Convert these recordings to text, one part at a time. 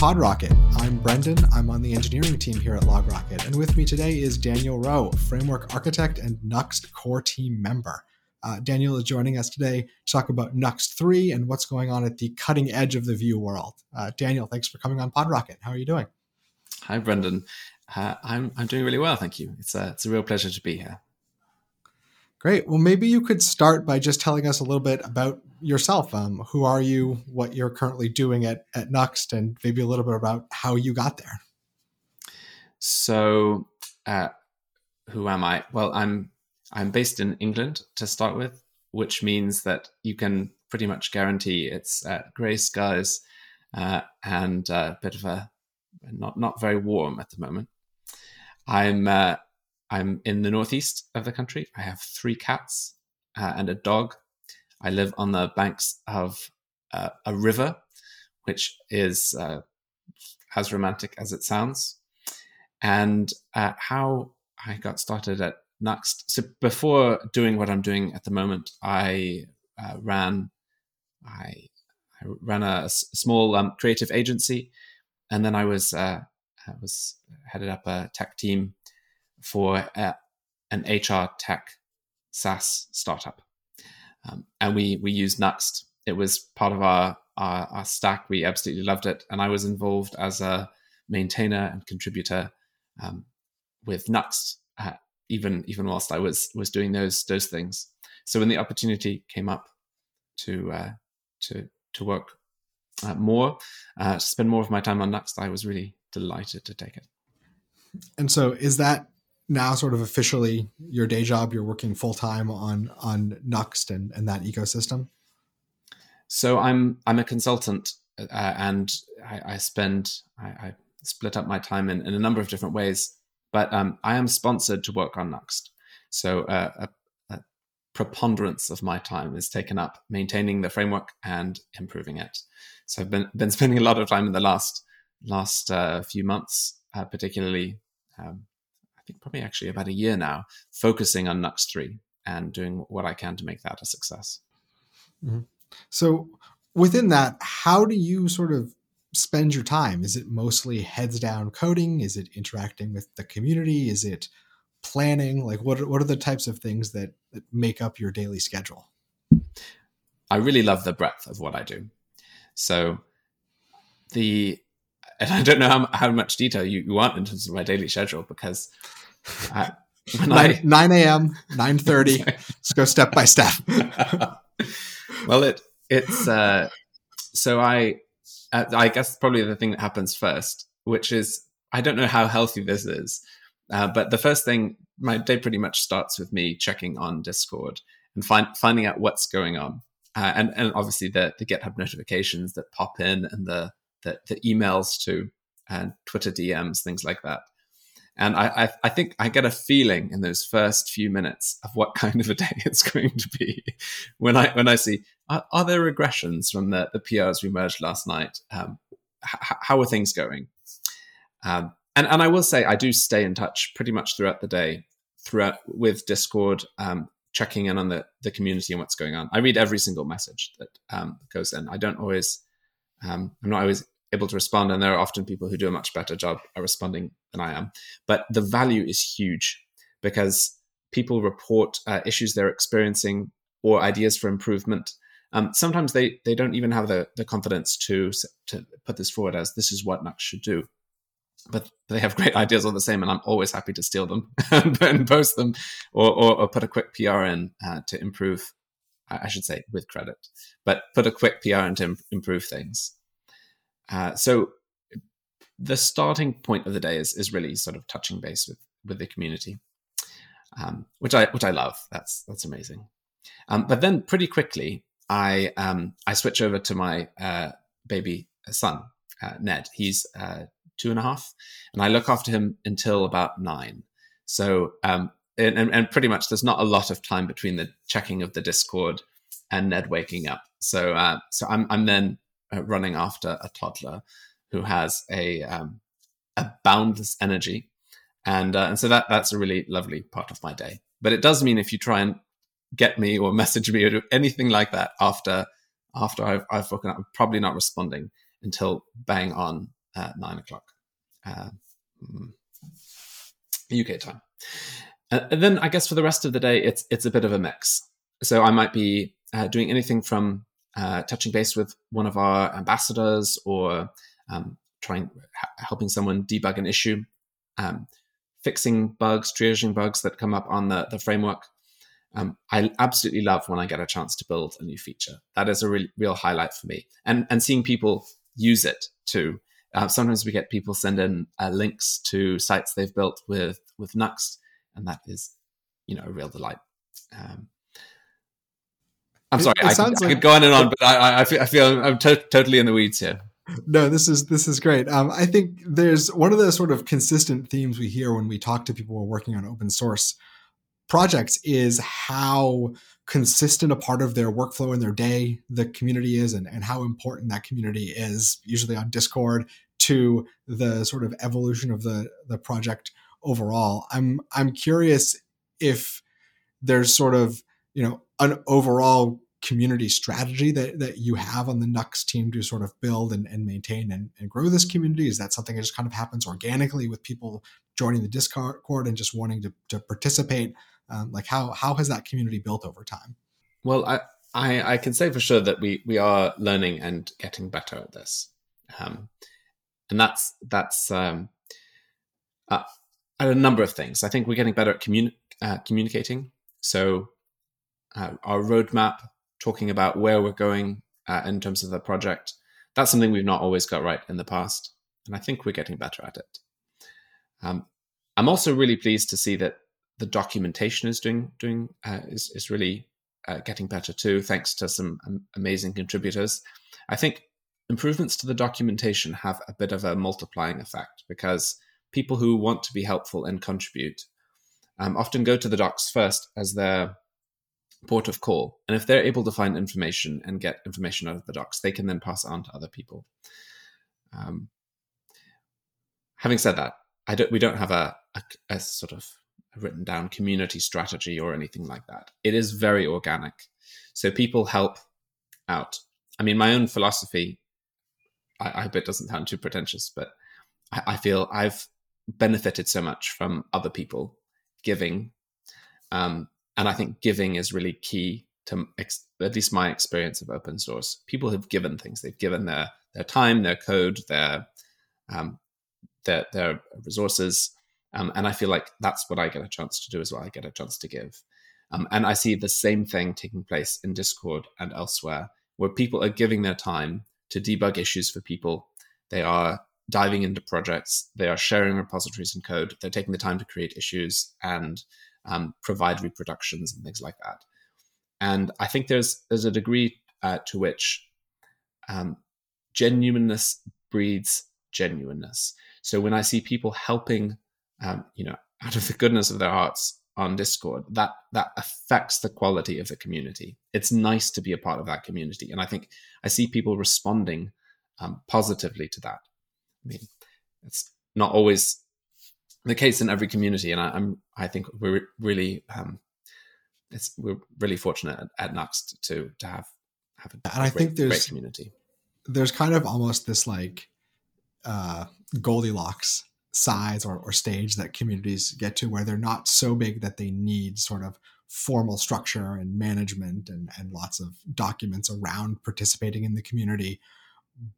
PodRocket. I'm Brendan. I'm on the engineering team here at LogRocket. And with me today is Daniel Roe, framework architect and Nuxt core team member. Uh, Daniel is joining us today to talk about Nuxt 3 and what's going on at the cutting edge of the Vue world. Uh, Daniel, thanks for coming on PodRocket. How are you doing? Hi, Brendan. Uh, I'm, I'm doing really well, thank you. It's a, it's a real pleasure to be here. Great. Well, maybe you could start by just telling us a little bit about yourself. Um, who are you? What you're currently doing at at Nuxt, and maybe a little bit about how you got there. So, uh, who am I? Well, I'm I'm based in England to start with, which means that you can pretty much guarantee it's uh, grey skies uh, and a bit of a not not very warm at the moment. I'm uh, I'm in the northeast of the country. I have three cats uh, and a dog. I live on the banks of uh, a river, which is uh, as romantic as it sounds. And uh, how I got started at Nuxt. So before doing what I'm doing at the moment, I uh, ran I, I, ran a, small um, creative agency, and then I was uh, I was headed up a tech team for uh, an HR tech SaaS startup. Um, and we we used Nuxt. It was part of our, our, our stack. We absolutely loved it, and I was involved as a maintainer and contributor um, with Nuxt, uh, even even whilst I was was doing those those things. So when the opportunity came up to uh, to to work uh, more, uh, spend more of my time on Nuxt, I was really delighted to take it. And so, is that now sort of officially your day job you're working full-time on on nuxt and, and that ecosystem? So i'm i'm a consultant uh, and I, I spend I, I, split up my time in, in a number of different ways but um, i am sponsored to work on nuxt. So uh, a, a preponderance of my time is taken up maintaining the framework and improving it. So i've been been spending a lot of time in the last last uh, few months uh, particularly um, think probably actually about a year now, focusing on Nuxt three and doing what I can to make that a success. Mm-hmm. So, within that, how do you sort of spend your time? Is it mostly heads down coding? Is it interacting with the community? Is it planning? Like, what are, what are the types of things that, that make up your daily schedule? I really love the breadth of what I do. So, the and I don't know how, how much detail you, you want in terms of my daily schedule because I, 9, I, 9 a.m., 9.30, let's go step by step. well, it it's, uh, so I, uh, I guess probably the thing that happens first, which is, I don't know how healthy this is, uh, but the first thing, my day pretty much starts with me checking on Discord and find, finding out what's going on. Uh, and, and obviously the, the GitHub notifications that pop in and the, the, the emails to and Twitter DMs, things like that. And I, I, I, think I get a feeling in those first few minutes of what kind of a day it's going to be when I when I see are, are there regressions from the, the PRs we merged last night? Um, h- how are things going? Um, and and I will say I do stay in touch pretty much throughout the day, throughout with Discord, um, checking in on the the community and what's going on. I read every single message that um, goes in. I don't always um, I'm not always able to respond, and there are often people who do a much better job at responding than I am. But the value is huge because people report uh, issues they're experiencing or ideas for improvement. Um, sometimes they they don't even have the, the confidence to to put this forward as this is what Nuxt should do. But they have great ideas all the same, and I'm always happy to steal them and post them or, or, or, put a quick PR in uh, to improve. I should say with credit, but put a quick PR in to improve things. Uh, so the starting point of the day is, is really sort of touching base with, with the community, um, which I which I love. That's that's amazing. Um, but then pretty quickly, I um, I switch over to my uh, baby son uh, Ned. He's uh, two and a half, and I look after him until about nine. So um, and, and pretty much there's not a lot of time between the checking of the Discord and Ned waking up. So uh, so I'm I'm then uh, running after a toddler who has a um, a boundless energy, and uh, and so that that's a really lovely part of my day. But it does mean if you try and get me or message me or do anything like that after after I've, I've woken up, I'm probably not responding. until bang on uh, nine o'clock uh, UK mm, time. And then I guess for the rest of the day, it's it's a bit of a mix. So I might be uh, doing anything from uh, touching base with one of our ambassadors or um, trying helping someone debug an issue, um, fixing bugs, triaging bugs that come up on the the framework. Um, I absolutely love when I get a chance to build a new feature. That is a really real highlight for me, and and seeing people use it too. Uh, sometimes we get people send in uh, links to sites they've built with with Nuxt, and that is, you know, a real delight. Um, I'm sorry, it, it I, could, like, I, could, go on and on, but I, I feel, I feel I'm to- totally in the weeds here. No, this is this is great. Um, I think there's one of the sort of consistent themes we hear when we talk to people who are working on open source projects is how consistent a part of their workflow in their day the community is and, and how important that community is usually on discord to the sort of evolution of the the project overall i'm i'm curious if there's sort of you know an overall community strategy that, that you have on the Nuxt team to sort of build and, and maintain and, and grow this community? Is that something that just kind of happens organically with people joining the Discord and just wanting to, to participate? Um, like how how has that community built over time? Well, I, I, I can say for sure that we we are learning and getting better at this, um, and that's that's um, uh, a number of things. I think we're getting better at communi- uh, communicating. So uh, our roadmap, talking about where we're going uh, in terms of the project, that's something we've not always got right in the past, and I think we're getting better at it. Um, I'm also really pleased to see that the documentation is doing doing uh, is is really uh, getting better too, thanks to some amazing contributors. I think improvements to the documentation have a bit of a multiplying effect because people who want to be helpful and contribute um, often go to the docs first as their port of call. And if they're able to find information and get information out of the docs, they can then pass on to other people. Um, having said that, I don't, we don't have a, a, a sort of written down community strategy or anything like that. It is very organic. So people help out. I mean, my own philosophy, I, I hope it doesn't sound too pretentious, but I, I, feel I've benefited so much from other people giving. Um, and I think giving is really key to ex- at least my experience of open source. People have given things, they've given their, their time, their code, their, um, their, their resources um, and I feel like that's what I get a chance to do as well. I get a chance to give. Um, and I see the same thing taking place in Discord and elsewhere, where people are giving their time to debug issues for people. They are diving into projects. They are sharing repositories and code. They're taking the time to create issues and um, provide reproductions and things like that. And I think there's there's a degree uh, to which um, genuineness breeds genuineness. So when I see people helping um, you know, out of the goodness of their hearts on Discord, that that affects the quality of the community. It's nice to be a part of that community, and I think I see people responding um, positively to that. I mean, it's not always the case in every community, and I, am I think we're really um, it's we're really fortunate at, at Nuxt to to have have a, and I great, think there's great community. There's kind of almost this like uh, Goldilocks size or, or stage that communities get to where they're not so big that they need sort of formal structure and management and, and lots of documents around participating in the community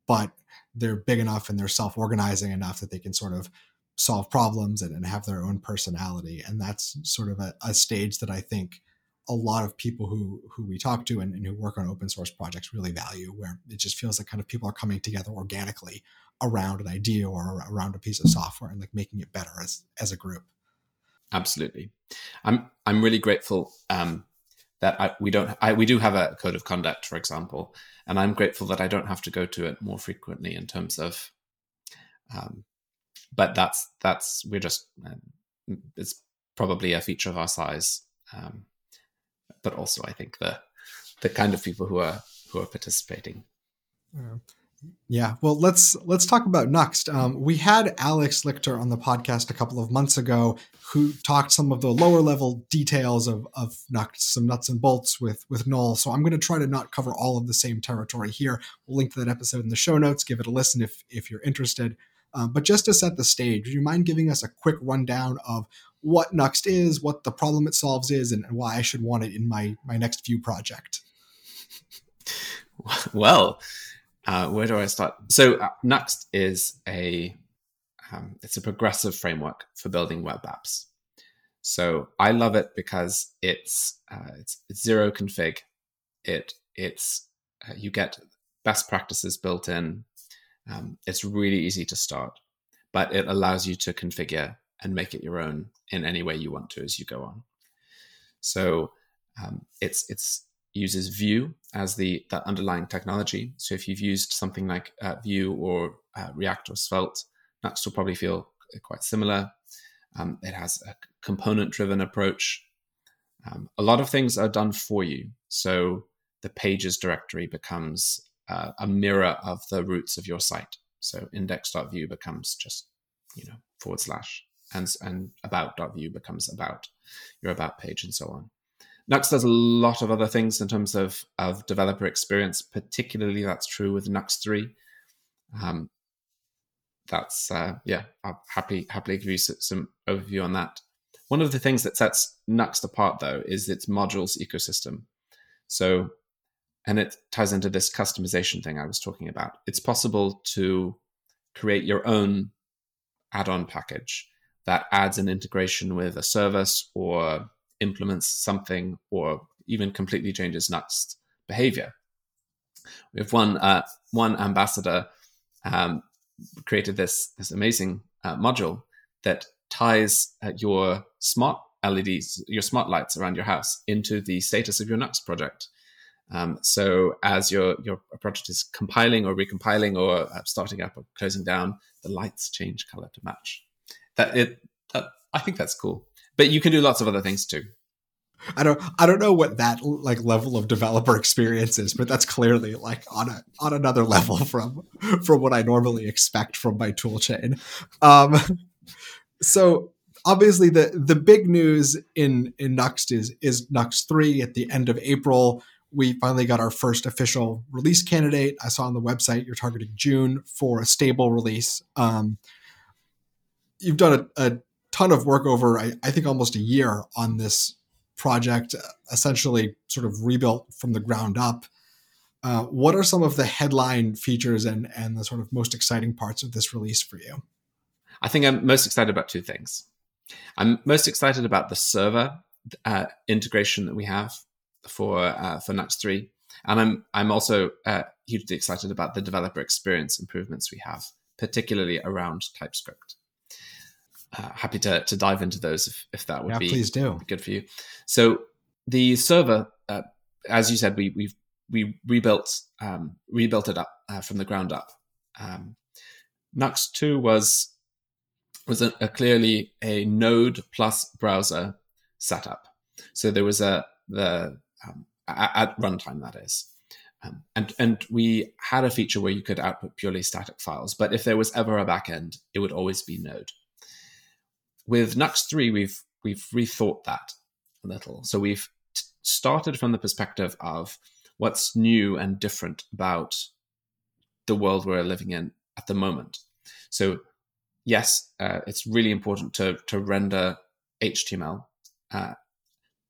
but they're big enough and they're self-organizing enough that they can sort of solve problems and, and have their own personality and that's sort of a, a, stage that i think a lot of people who who we talk to and, and who work on open source projects really value where it just feels like kind of people are coming together organically around an idea or around a piece of software and like making it better as as a group. Absolutely. I'm i'm really grateful um, that I, we don't I, we do have a code of conduct for example and i'm grateful that i don't have to go to it more frequently in terms of um, but that's that's we're just uh, it's probably a feature of our size um, but also i think the the kind of people who are who are participating yeah well, let's let's talk about Nuxt. Um, we had Alex Lichter on the podcast a couple of months ago, who talked some of the lower level details of of Nuxt, some nuts and bolts with with Null. So I'm going to try to not cover all of the same territory here. We'll link to that episode in the show notes. Give it a listen if if you're interested. Um, but just to set the stage, would you mind giving us a quick rundown of what Nuxt is, what the problem it solves is, and, and why I should want it in my my next Vue project? Well uh, where do I start? So uh, Nuxt is a um, it's a progressive framework for building web apps. So I love it because it's uh, it's, it's, zero config. It it's uh, you get best practices built in. Um, it's really easy to start, but it allows you to configure and make it your own in any way you want to as you go on. So um, it's it's uses Vue as the, the underlying technology. So if you've used something like uh, Vue or uh, React or Svelte, Nuxt will probably feel quite similar. Um, it has a component-driven approach. Um, a lot of things are done for you. So the pages directory becomes uh, a mirror of the routes of your site. So index.vue becomes just, you know, forward slash and, and about.vue becomes about your about page and so on. Nuxt does a lot of other things in terms of, of developer experience. Particularly, that's true with Nuxt 3. Um, that's uh, yeah, I'll happy happily give you some overview on that. One of the things that sets Nuxt apart, though, is its modules ecosystem. So, and it ties into this customization thing I was talking about. It's possible to create your own add-on package that adds an integration with a service or implements something or even completely changes Nuxt behavior. We have one uh, one ambassador um, created this this amazing uh, module that ties uh, your smart LEDs, your smart lights around your house into the status of your Nuxt project. Um, so as your your project is compiling or recompiling or uh, starting up or closing down, the lights change color to match. That it that, I think that's cool but you can do lots of other things too. I don't I don't know what that like level of developer experience is, but that's clearly like on a on another level from from what I normally expect from my toolchain. Um, so obviously the the big news in in Nuxt is is Nuxt three at the end of April. We finally got our first official release candidate. I saw on the website you're targeting June for a stable release. Um, you've done a, a ton of work over, I, I think, almost a year on this project, essentially sort of rebuilt from the ground up. Uh, what are some of the headline features and and the sort of most exciting parts of this release for you? I think I'm most excited about two things. I'm most excited about the server uh, integration that we have for uh, for Nuxt three, and I'm I'm also uh, hugely excited about the developer experience improvements we have, particularly around TypeScript uh, happy to, to dive into those if, if that would yeah, be, please do. good for you. So the server, uh, as you said, we we we rebuilt um, rebuilt it up uh, from the ground up. Um, Nuxt two was was a, a clearly a Node plus browser setup. So there was a the um, at, at runtime that is. Um, and and we had a feature where you could output purely static files, but if there was ever a backend, it would always be Node with Nuxt 3, we've we've rethought that a little. So we've t- started from the perspective of what's new and different about the world we're living in at the moment. So yes, uh, it's really important to to render HTML, uh,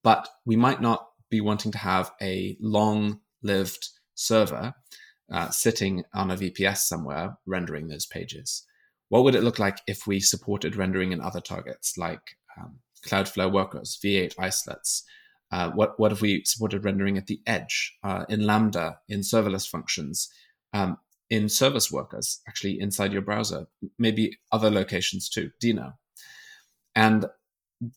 but we might not be wanting to have a long-lived server uh, sitting on a VPS somewhere rendering those pages what would it look like if we supported rendering in other targets like um, Cloudflare workers, V8 isolates? Uh, what what if we supported rendering at the edge uh, in Lambda, in serverless functions, um, in service workers, actually inside your browser, maybe other locations too, Deno, and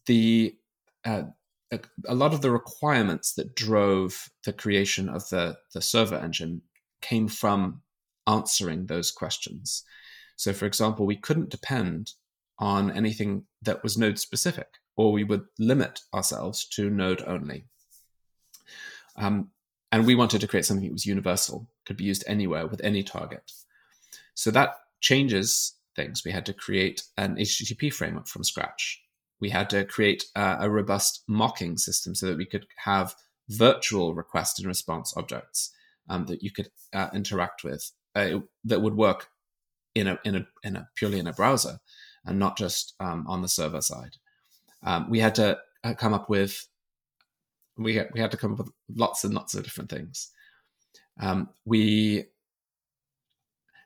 the uh, a, a lot of the requirements that drove the creation of the the server engine came from answering those questions. So, for example, we couldn't depend on anything that was node specific, or we would limit ourselves to node only. Um, and we wanted to create something that was universal. could be used anywhere with any target. So that changes things. We had to create an HTTP framework from scratch. We had to create a, robust mocking system so that we could have virtual request and response objects um, that you could uh, interact with uh, that would work in a in a in a purely in a browser and not just um, on the server side. Um, we had to uh, come up with we we had to come up with lots and lots of different things. Um, we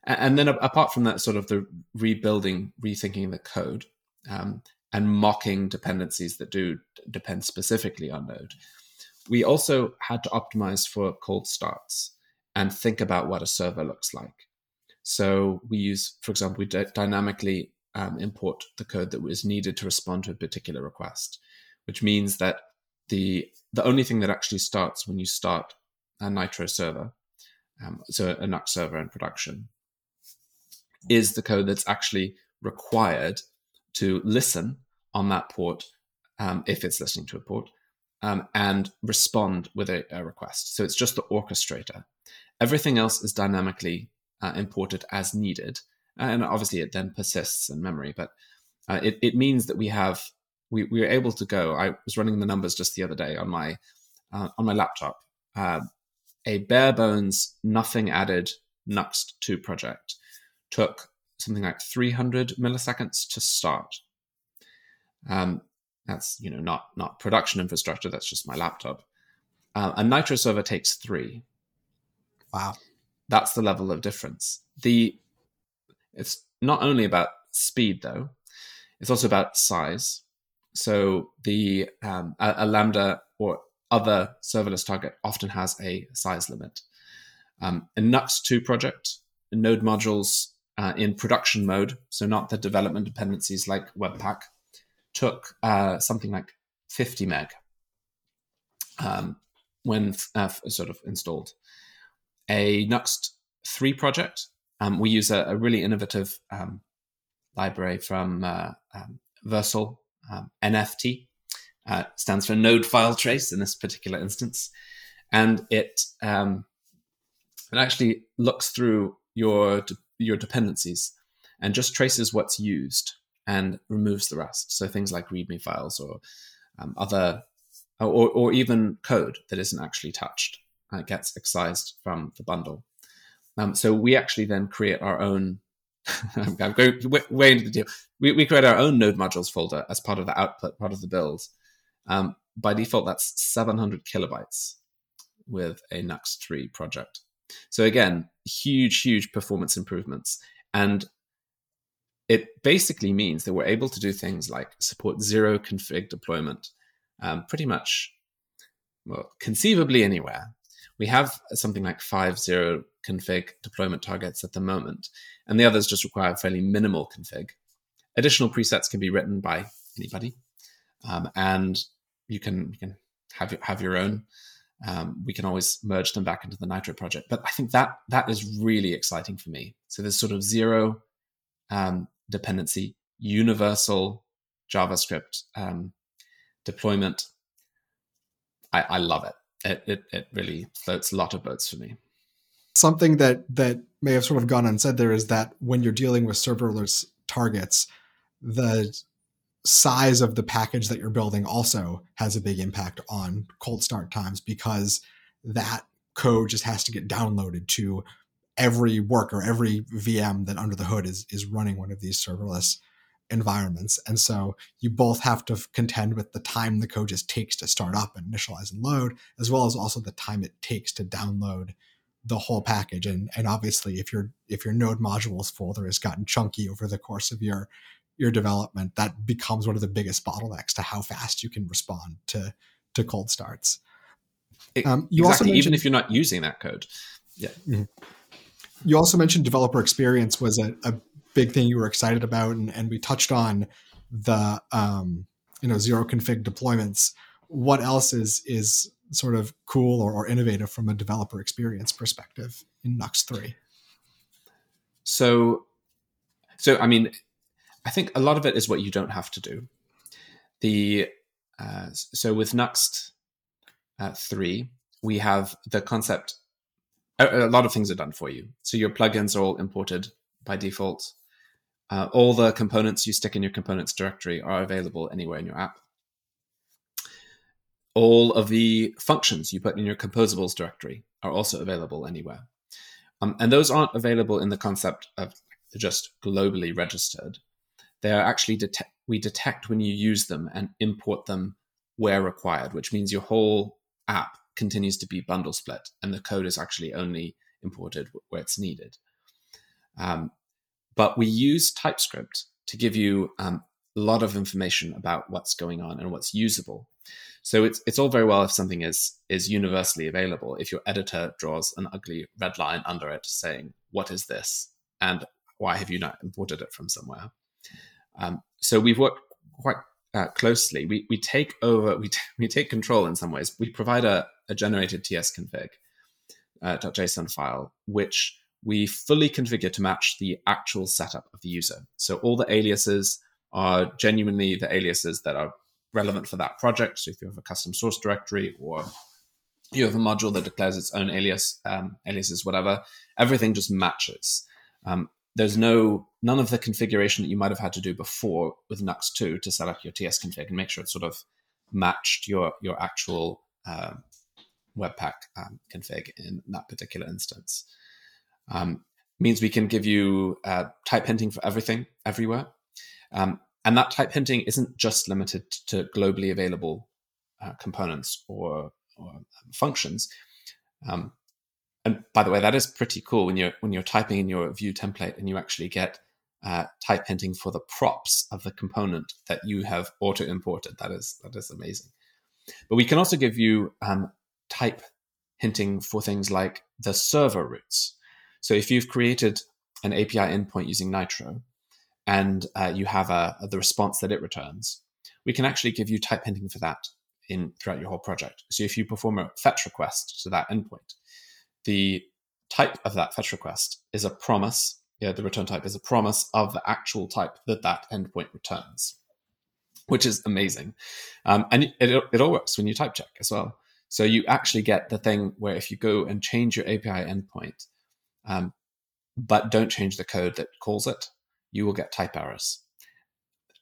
and then apart from that, sort of the rebuilding, rethinking the code, um, and mocking dependencies that do depend specifically on Node, we also had to optimize for cold starts and think about what a server looks like. So we use, for example, we d- dynamically um, import the code that was needed to respond to a particular request, which means that the the only thing that actually starts when you start a Nitro server, um, so a Nuxt server in production, is the code that's actually required to listen on that port um, if it's listening to a port um, and respond with a, a, request. So it's just the orchestrator. Everything else is dynamically uh, imported as needed, and obviously it then persists in memory. But uh, it, it means that we have we, we were able to go. I was running the numbers just the other day on my uh, on my laptop. Uh, a bare bones, nothing added Nuxt 2 project took something like 300 milliseconds to start. Um, that's you know not not production infrastructure. That's just my laptop. Uh, a Nitro server takes three. Wow, that's the level of difference. The it's not only about speed though; it's also about size. So the um, a, a, Lambda or other serverless target often has a size limit. Um, a Nuxt 2 project, node modules uh, in production mode, so not the development dependencies like Webpack, took uh, something like 50 meg um, when uh, sort of installed. A Nuxt 3 project, um, we use a, a really innovative um, library from uh, um, Vercel, um, NFT, uh, stands for Node File Trace in this particular instance. And it, um, it actually looks through your your dependencies and just traces what's used and removes the rest. So things like README files or um, other, or, or even code that isn't actually touched uh, gets excised from the bundle. Um, so we actually then create our own. I'm going way into the deal. We, we create our own node modules folder as part of the output, part of the build. Um, by default, that's 700 kilobytes with a Nuxt 3 project. So again, huge, huge performance improvements. And it basically means that we're able to do things like support zero config deployment um, pretty much, well, conceivably anywhere. We have something like five zero config deployment targets at the moment, and the others just require fairly minimal config. Additional presets can be written by anybody, um, and you can you can have have your own um, we can always merge them back into the Nitro project. But I think that that is really exciting for me. So there's sort of zero um, dependency, universal JavaScript um, deployment. I, I, love it. It, it. it really floats a lot of boats for me. Something that that may have sort of gone unsaid there is that when you're dealing with serverless targets, the size of the package that you're building also has a big impact on cold start times because that code just has to get downloaded to every worker, every VM that under the hood is is running one of these serverless environments. And so you both have to contend with the time the code just takes to start up and initialize and load, as well as also the time it takes to download the whole package. And and obviously if your if your node modules folder has gotten chunky over the course of your your development, that becomes one of the biggest bottlenecks to how fast you can respond to to cold starts. Um, you exactly, even if you're not using that code. Yeah. Mm-hmm. You also mentioned developer experience was a, a, big thing you were excited about, and, and we touched on the um, you know zero config deployments. What else is is sort of cool or, or innovative from a developer experience perspective in Nuxt three? So, so I mean, I think a lot of it is what you don't have to do. The uh, so with Nuxt uh, three, we have the concept a, a lot of things are done for you. So your plugins are all imported by default. Uh, all the components you stick in your components directory are available anywhere in your app. All of the functions you put in your composables directory are also available anywhere. Um, and those aren't available in the concept of just globally registered. They are actually we detect when you use them and import them where required, which means your whole app continues to be bundle split and the code is actually only imported where it's needed. Um, but we use TypeScript to give you um, a lot of information about what's going on and what's usable. So it's it's all very well if something is is universally available. If your editor draws an ugly red line under it saying what is this and why have you not imported it from somewhere? Um, so we've worked quite uh, closely. We we take over we t- we take control in some ways. We provide a, a generated tsconfig uh, .json file which we fully configure to match the actual setup of the user. So all the aliases are genuinely the aliases that are relevant for that project. So if you have a custom source directory or you have a module that declares its own alias, um, aliases, whatever, everything just matches. Um, there's no none of the configuration that you might have had to do before with Nuxt 2 to set up your TS config and make sure it sort of matched your your actual uh, Webpack um, config in that particular instance. Um, means we can give you uh, type hinting for everything everywhere. Um, and that type hinting isn't just limited to globally available uh, components or, or functions. Um, and by the way, that is pretty cool when you're when you're typing in your Vue template and you actually get uh, type hinting for the props of the component that you have auto imported. That is that is amazing. But we can also give you um, type hinting for things like the server routes. So if you've created an API endpoint using Nitro, and uh, you have a, a, the response that it returns, we can actually give you type hinting for that in throughout your whole project. So if you perform a fetch request to that endpoint, the type of that fetch request is a promise. Yeah, the return type is a promise of the actual type that that endpoint returns, which is amazing. Um, and it, it, all works when you type check as well. So you actually get the thing where if you go and change your API endpoint, um, but don't change the code that calls it, you will get type errors.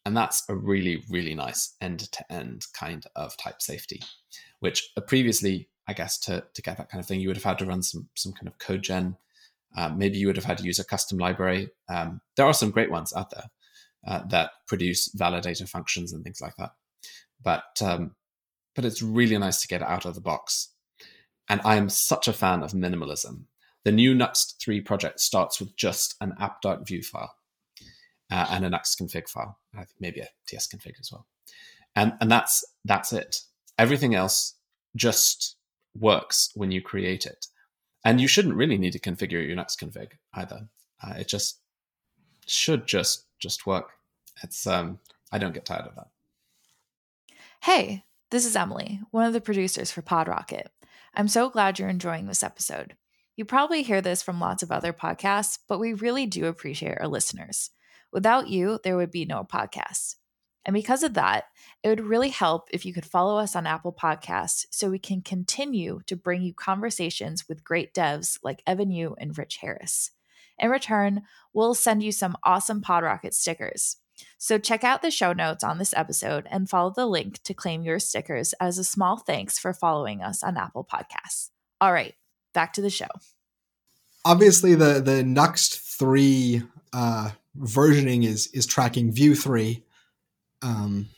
And that's a really, really nice end to end kind of type safety, which previously, I guess, to, to get that kind of thing, you would have had to run some, some kind of code gen. Uh, maybe you would have had to use a custom library. Um, there are some great ones out there uh, that produce validator functions and things like that. But um, but it's really nice to get it out of the box. And I am such a fan of minimalism. The new Nuxt 3 project starts with just an app.vue file uh, and a Nuxt config file, I think maybe a TS config as well. And, and that's, that's it. Everything else just works when you create it. And you shouldn't really need to configure your Nuxt config either. Uh, it just should just just work. It's um I don't get tired of that. Hey, this is Emily, one of the producers for PodRocket. I'm so glad you're enjoying this episode. You probably hear this from lots of other podcasts, but we really do appreciate our listeners. Without you, there would be no podcast. And because of that, it would really help if you could follow us on Apple Podcasts so we can continue to bring you conversations with great devs like Evan You and Rich Harris. In return, we'll send you some awesome PodRocket stickers. So check out the show notes on this episode and follow the link to claim your stickers as a small thanks for following us on Apple Podcasts. All right, back to the show. Obviously, the the Nuxt three uh, versioning is is tracking Vue three. Um,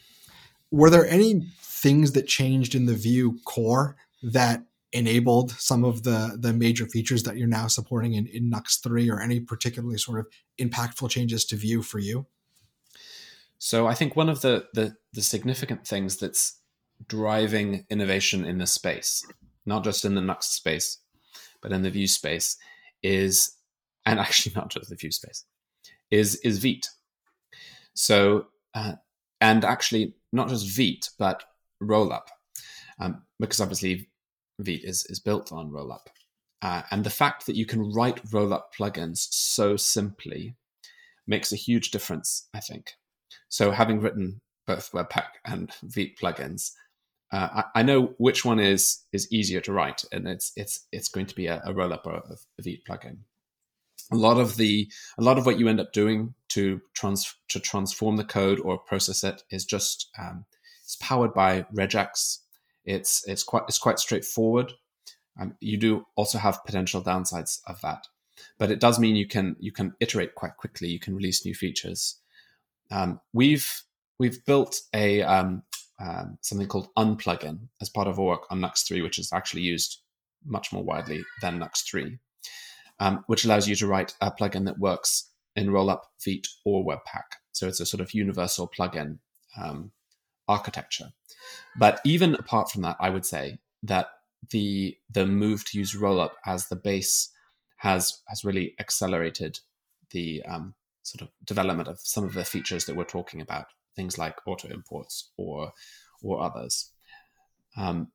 were there any things that changed in the Vue core that enabled some of the the major features that you're now supporting in, in Nuxt 3 or any particularly sort of impactful changes to Vue for you? So I think one of the, the, the significant things that's driving innovation in this space, not just in the Nuxt space, but in the Vue space, is and actually not just the Vue space, is is Vite. So uh, and actually not just Vite, but Rollup, um, because obviously Vite is is built on Rollup, uh, and the fact that you can write Rollup plugins so simply makes a huge difference. I think. So having written both Webpack and Vite plugins, uh, I, I, know which one is is easier to write, and it's it's it's going to be a, a rollup or a, a Vite plugin. A lot of the a lot of what you end up doing to trans to transform the code or process it is just um, it's powered by regex. It's it's quite it's quite straightforward. Um, you do also have potential downsides of that, but it does mean you can you can iterate quite quickly. You can release new features. Um, we've we've built a um, um, something called unplugin as part of our work on Nuxt 3, which is actually used much more widely than Nuxt 3, um, which allows you to write a plugin that works in Rollup, Vite, or Webpack. So it's a sort of universal plugin um, architecture. But even apart from that, I would say that the the move to use Rollup as the base has has really accelerated the um, sort of development of some of the features that we're talking about things like auto imports or or others. Um,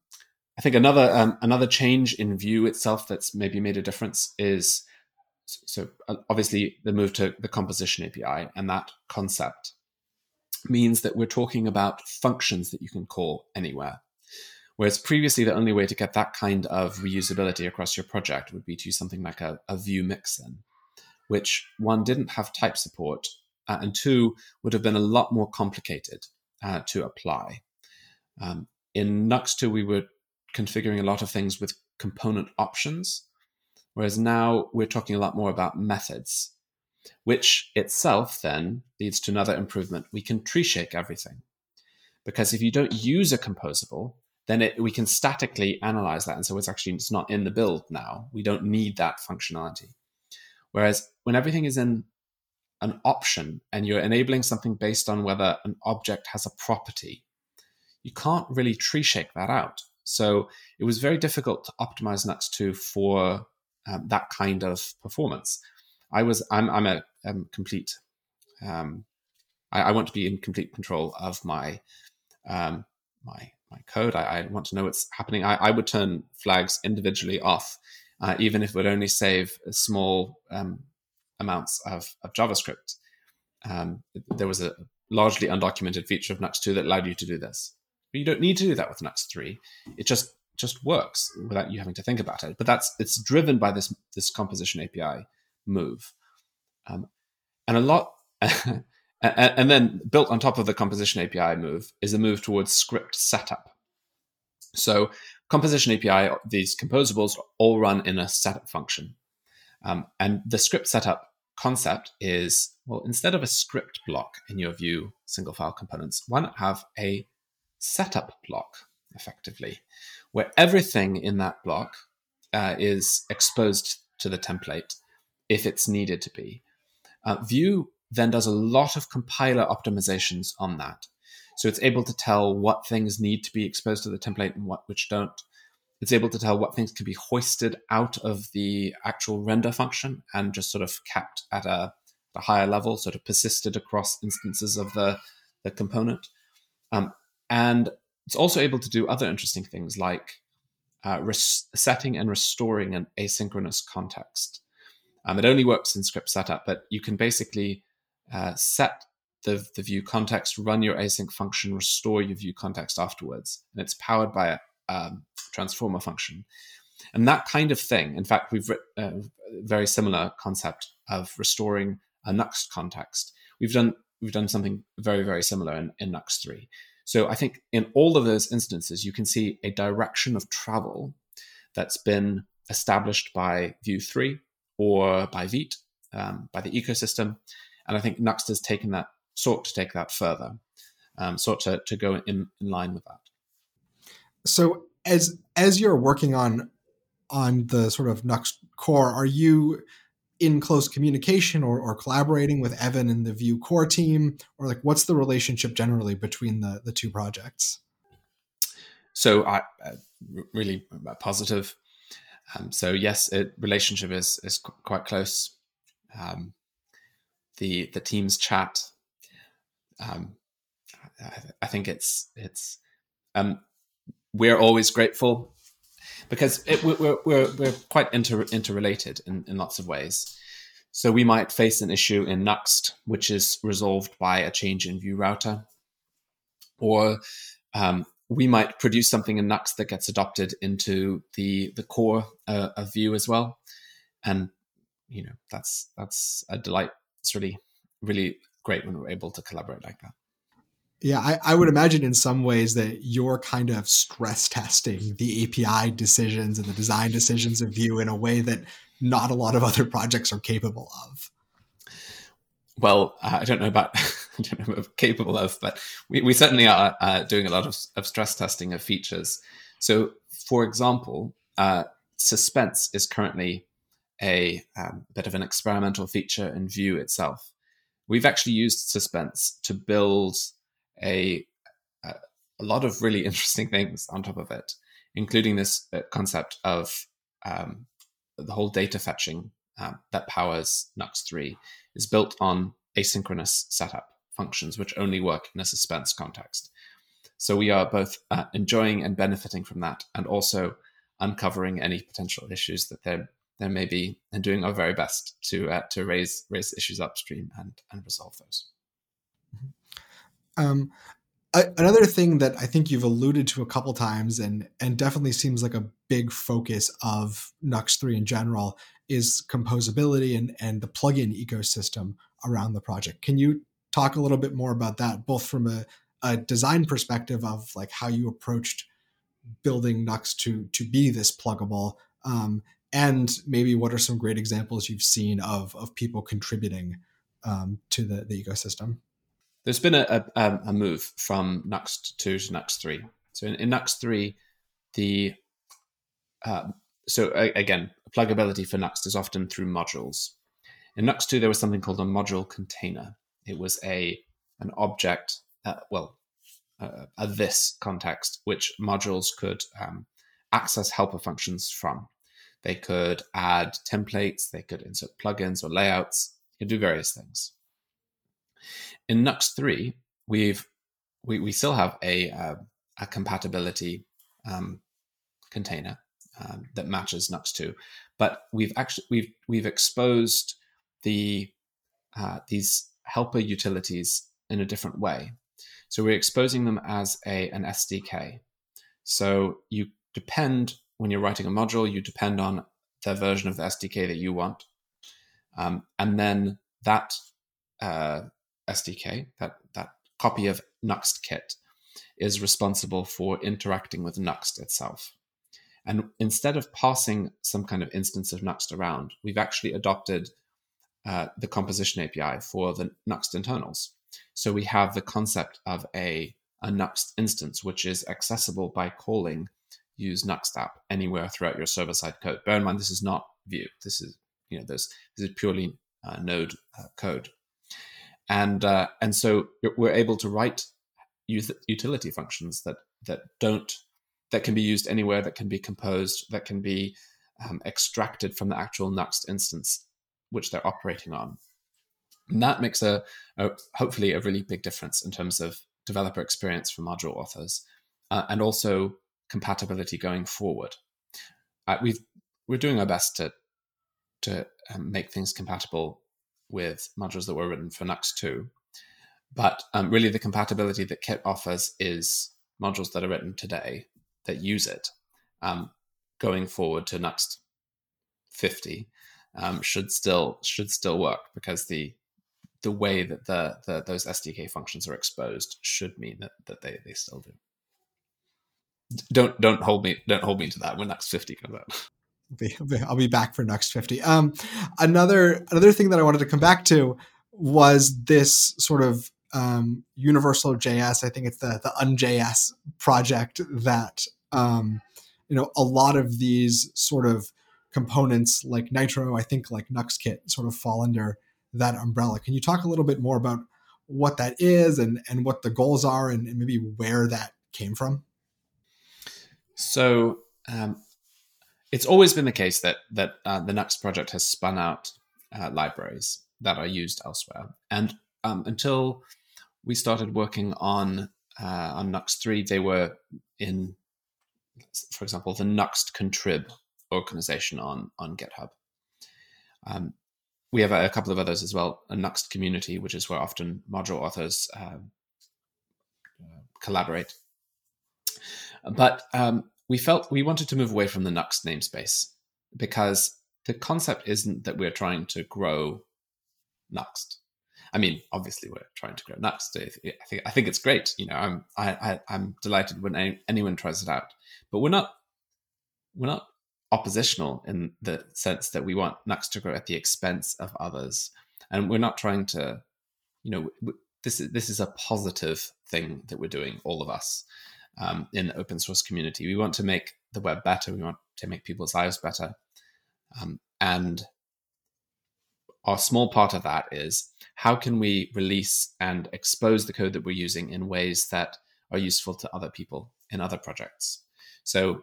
I think another um, another change in Vue itself that's maybe made a difference is so uh, obviously the move to the composition API and that concept means that we're talking about functions that you can call anywhere. Whereas previously, the only way to get that kind of reusability across your project would be to use something like a, a Vue mixin, which one didn't have type support uh, and two would have been a lot more complicated uh, to apply. Um, in Nuxt 2, we were configuring a lot of things with component options, whereas now we're talking a lot more about methods, which itself then leads to another improvement. We can tree shake everything. Because if you don't use a composable, then it, we can statically analyze that. And so it's actually it's not in the build now. We don't need that functionality. Whereas when everything is in an option and you're enabling something based on whether an object has a property, you can't really tree shake that out. So it was very difficult to optimize Nuxt 2 for um, that kind of performance. I was I'm I'm a complete um, I, I, want to be in complete control of my um, my my code. I, I, want to know what's happening. I, I would turn flags individually off, uh, even if it would only save small um, amounts of, of JavaScript. Um, there was a largely undocumented feature of Nuxt 2 that allowed you to do this. But you don't need to do that with Nuxt 3. It just just works without you having to think about it. But that's it's driven by this this composition API move, um, and a lot. and, and then built on top of the composition API move is a move towards script setup. So composition API, these composables all run in a setup function. Um, and the script setup concept is well, instead of a script block in your Vue single file components, why not have a setup block effectively, where everything in that block uh, is exposed to the template if it's needed to be. Uh, Vue then does a lot of compiler optimizations on that. So it's able to tell what things need to be exposed to the template and what which don't. It's able to tell what things can be hoisted out of the actual render function and just sort of kept at a, a higher level, sort of persisted across instances of the, the component. Um, and it's also able to do other interesting things like uh, res- setting and restoring an asynchronous context. Um, it only works in script setup, but you can basically uh, set the, the Vue context, run your async function, restore your Vue context afterwards. And it's powered by a, um, transformer function. And that kind of thing, in fact, we've written a very similar concept of restoring a Nuxt context. We've done we've done something very very similar in, in Nuxt three. So I think in all of those instances, you can see a direction of travel that's been established by Vue three or by Vite, um, by the ecosystem, and I think Nuxt has taken that sought to take that further, um, sought to, to go in, in line with that. So as as you're working on on the sort of Nuxt core, are you in close communication or, or collaborating with Evan and the Vue core team, or like what's the relationship generally between the the two projects? So I uh, really positive. Um, so yes, it, relationship is is quite close. Um, the the teams chat. Um, I, I, think it's it's um, we're always grateful because it, we're, we're, we're quite inter, interrelated in, in lots of ways. So we might face an issue in Nuxt, which is resolved by a change in Vue router, or um, we might produce something in Nuxt that gets adopted into the the core uh, of Vue as well, and you know that's that's a delight. It's really really great when we're able to collaborate like that. Yeah, I, I, would imagine in some ways that you're kind of stress testing the API decisions and the design decisions of Vue in a way that not a lot of other projects are capable of. Well, I don't know about I don't know about capable of, but we, we certainly are uh, doing a lot of, of, stress testing of features. So, for example, uh, suspense is currently a um, bit of an experimental feature in Vue itself. We've actually used suspense to build a, a, lot of really interesting things on top of it, including this uh, concept of um, the whole data fetching uh, that powers Nuxt 3 is built on asynchronous setup functions, which only work in a suspense context. So we are both uh, enjoying and benefiting from that, and also uncovering any potential issues that there there may be, and doing our very best to uh, to raise raise issues upstream and and resolve those. Um, another thing that I think you've alluded to a couple times, and and definitely seems like a big focus of Nuxt three in general, is composability and and the plugin ecosystem around the project. Can you talk a little bit more about that, both from a, a design perspective of like how you approached building Nuxt to to be this pluggable, um, and maybe what are some great examples you've seen of of people contributing um, to the the ecosystem? There's been a, a, a move from Nuxt 2 to Nuxt 3. So in, in Nuxt 3, the uh, so again, pluggability for Nuxt is often through modules. In Nuxt 2, there was something called a module container. It was a an object, uh, well, uh, a this context, which modules could um, access helper functions from. They could add templates, they could insert plugins or layouts, you could do various things. In Nuxt 3, we've we, we still have a, uh, a compatibility um, container um, that matches Nuxt 2, but we've actually we've we've exposed the uh, these helper utilities in a different way. So we're exposing them as a an SDK. So you depend when you're writing a module, you depend on the version of the SDK that you want, um, and then that uh, SDK, that, that copy of Nuxt kit, is responsible for interacting with Nuxt itself. And instead of passing some kind of instance of Nuxt around, we've actually adopted uh, the composition API for the Nuxt internals. So we have the concept of a, a Nuxt instance, which is accessible by calling use Nuxt app anywhere throughout your server side code. Bear in mind, this is not Vue. This is you know this this is purely uh, Node uh, code and uh, and so we're able to write utility functions that that don't that can be used anywhere that can be composed that can be um, extracted from the actual Nuxt instance which they're operating on. And that makes a, a, hopefully a really big difference in terms of developer experience for module authors uh, and also compatibility going forward. Uh, we've we're doing our best to to um, make things compatible with modules that were written for Nuxt 2. But um, really, the compatibility that Kit offers is modules that are written today that use it. Um, going forward to Nuxt 50 um, should still should still work because the the way that the, the those SDK functions are exposed should mean that, that they, they still do. Don't don't hold me don't hold me to that when Nuxt 50 comes out. I'll be back for Nuxt 50. Um, another another thing that I wanted to come back to was this sort of um, universal JS. I think it's the the UnJS project that um, you know a lot of these sort of components like Nitro, I think like Nuxt Kit sort of fall under that umbrella. Can you talk a little bit more about what that is and and what the goals are and, and maybe where that came from? So um, it's always been the case that that uh, the Nuxt project has spun out uh, libraries that are used elsewhere, and um, until we started working on uh, on Nuxt three, they were in, for example, the Nuxt contrib organization on on GitHub. Um, we have a, couple of others as well. A Nuxt community, which is where often module authors um, uh, collaborate. But um, we felt we wanted to move away from the Nuxt namespace because the concept isn't that we're trying to grow Nuxt. I mean, obviously, we're trying to grow Nuxt. I think I think it's great. You know, I'm I, I I'm delighted when any, anyone tries it out. But we're not we're not oppositional in the sense that we want Nuxt to grow at the expense of others, and we're not trying to, you know, this is this is a positive thing that we're doing, all of us, um, in the open source community. We want to make the web better. We want to make people's lives better, um, and our small part of that is how can we release and expose the code that we're using in ways that are useful to other people in other projects. So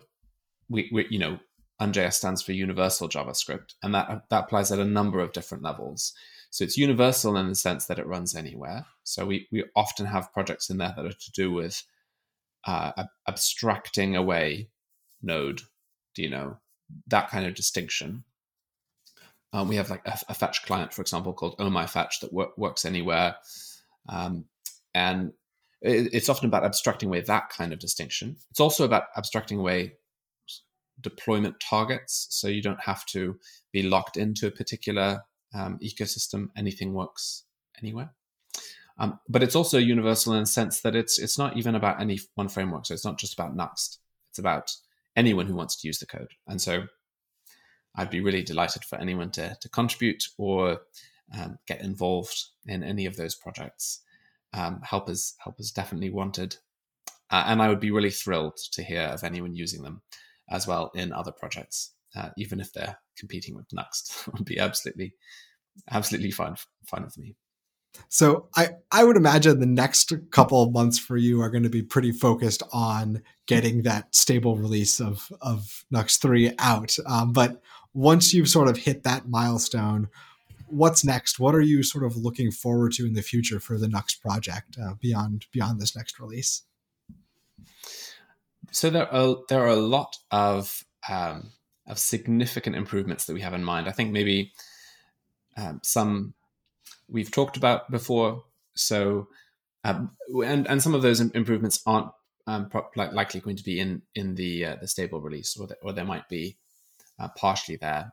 we, we you know UnJS stands for Universal JavaScript, and that that applies at a number of different levels. So it's universal in the sense that it runs anywhere. So we we often have projects in there that are to do with uh, abstracting away Node, do you know that kind of distinction. Um, we have like a, a, fetch client, for example, called OhmyFetch that wor- works anywhere, um, and it, it's often about abstracting away that kind of distinction. It's also about abstracting away deployment targets. So you don't have to be locked into a particular um, ecosystem. Anything works anywhere. Um, but it's also universal in the sense that it's it's not even about any one framework. So it's not just about Nuxt. It's about anyone who wants to use the code. And so I'd be really delighted for anyone to to contribute or um, get involved in any of those projects. Um, help is help is definitely wanted, uh, and I would be really thrilled to hear of anyone using them as well in other projects, uh, even if they're competing with Nuxt. would be absolutely, absolutely fine, fine with me. So I, I would imagine the next couple of months for you are going to be pretty focused on getting that stable release of, of Nuxt 3 out. Um, but once you've sort of hit that milestone, what's next? What are you sort of looking forward to in the future for the Nuxt project uh, beyond beyond this next release? so there are there are a lot of um, of significant improvements that we have in mind. I think maybe um, some we've talked about before. So um, and and some of those improvements aren't um, pro- like, likely going to be in in the uh, the stable release, or the, or there might be uh, partially there.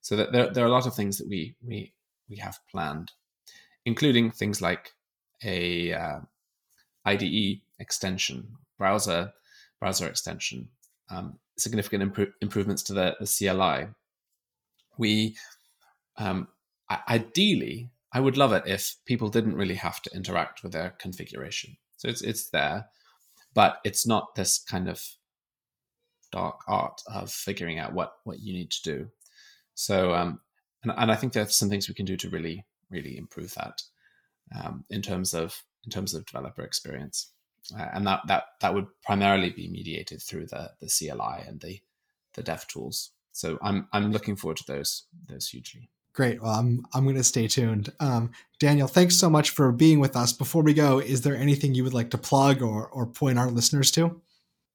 So that there there are a lot of things that we we we have planned, including things like a uh, IDE extension browser browser extension, um, significant impro- improvements to the, the CLI. We um, ideally, I would love it if people didn't really have to interact with their configuration. So it's it's there, but it's not this kind of dark art of figuring out what what you need to do. So um, and, and I think there's some things we can do to really really improve that um, in terms of in terms of developer experience uh, and that that that would primarily be mediated through the the CLI and the the dev tools. So I'm I'm looking forward to those those hugely. Great. Well, I'm I'm going to stay tuned. Um, Daniel, thanks so much for being with us. Before we go, is there anything you would like to plug or or point our listeners to?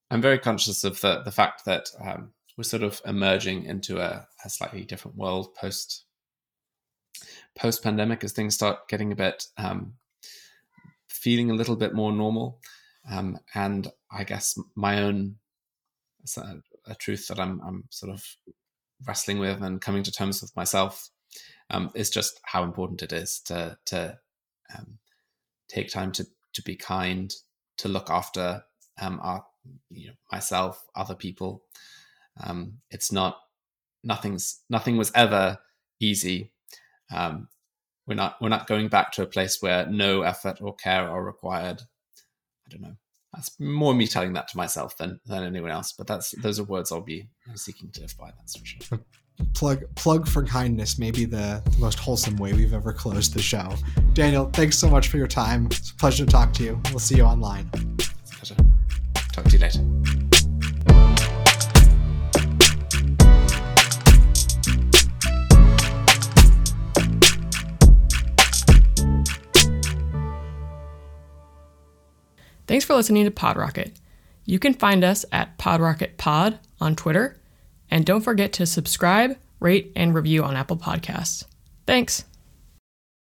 I'm very conscious of the the fact that um, we're sort of emerging into a, a slightly different world post post pandemic as things start getting a bit um, feeling a little bit more normal. Um, and I guess my own a, a, truth that I'm, I'm sort of wrestling with and coming to terms with myself um, just how important it is to to um, take time to to be kind, to look after um, our you know myself, other people. Um, it's not nothing's nothing was ever easy. Um, we're not we're not going back to a place where no effort or care are required I don't know. That's more me telling that to myself than than anyone else. But that's those are words I'll be seeking to live by. That's for sure. Plug plug for kindness, maybe the, the most wholesome way we've ever closed the show. Daniel, thanks so much for your time. It's a pleasure to talk to you. We'll see you online. Pleasure. Talk to you later. Thanks for listening to PodRocket. You can find us at PodRocketPod on Twitter, and don't forget to subscribe, rate, and review on Apple Podcasts. Thanks.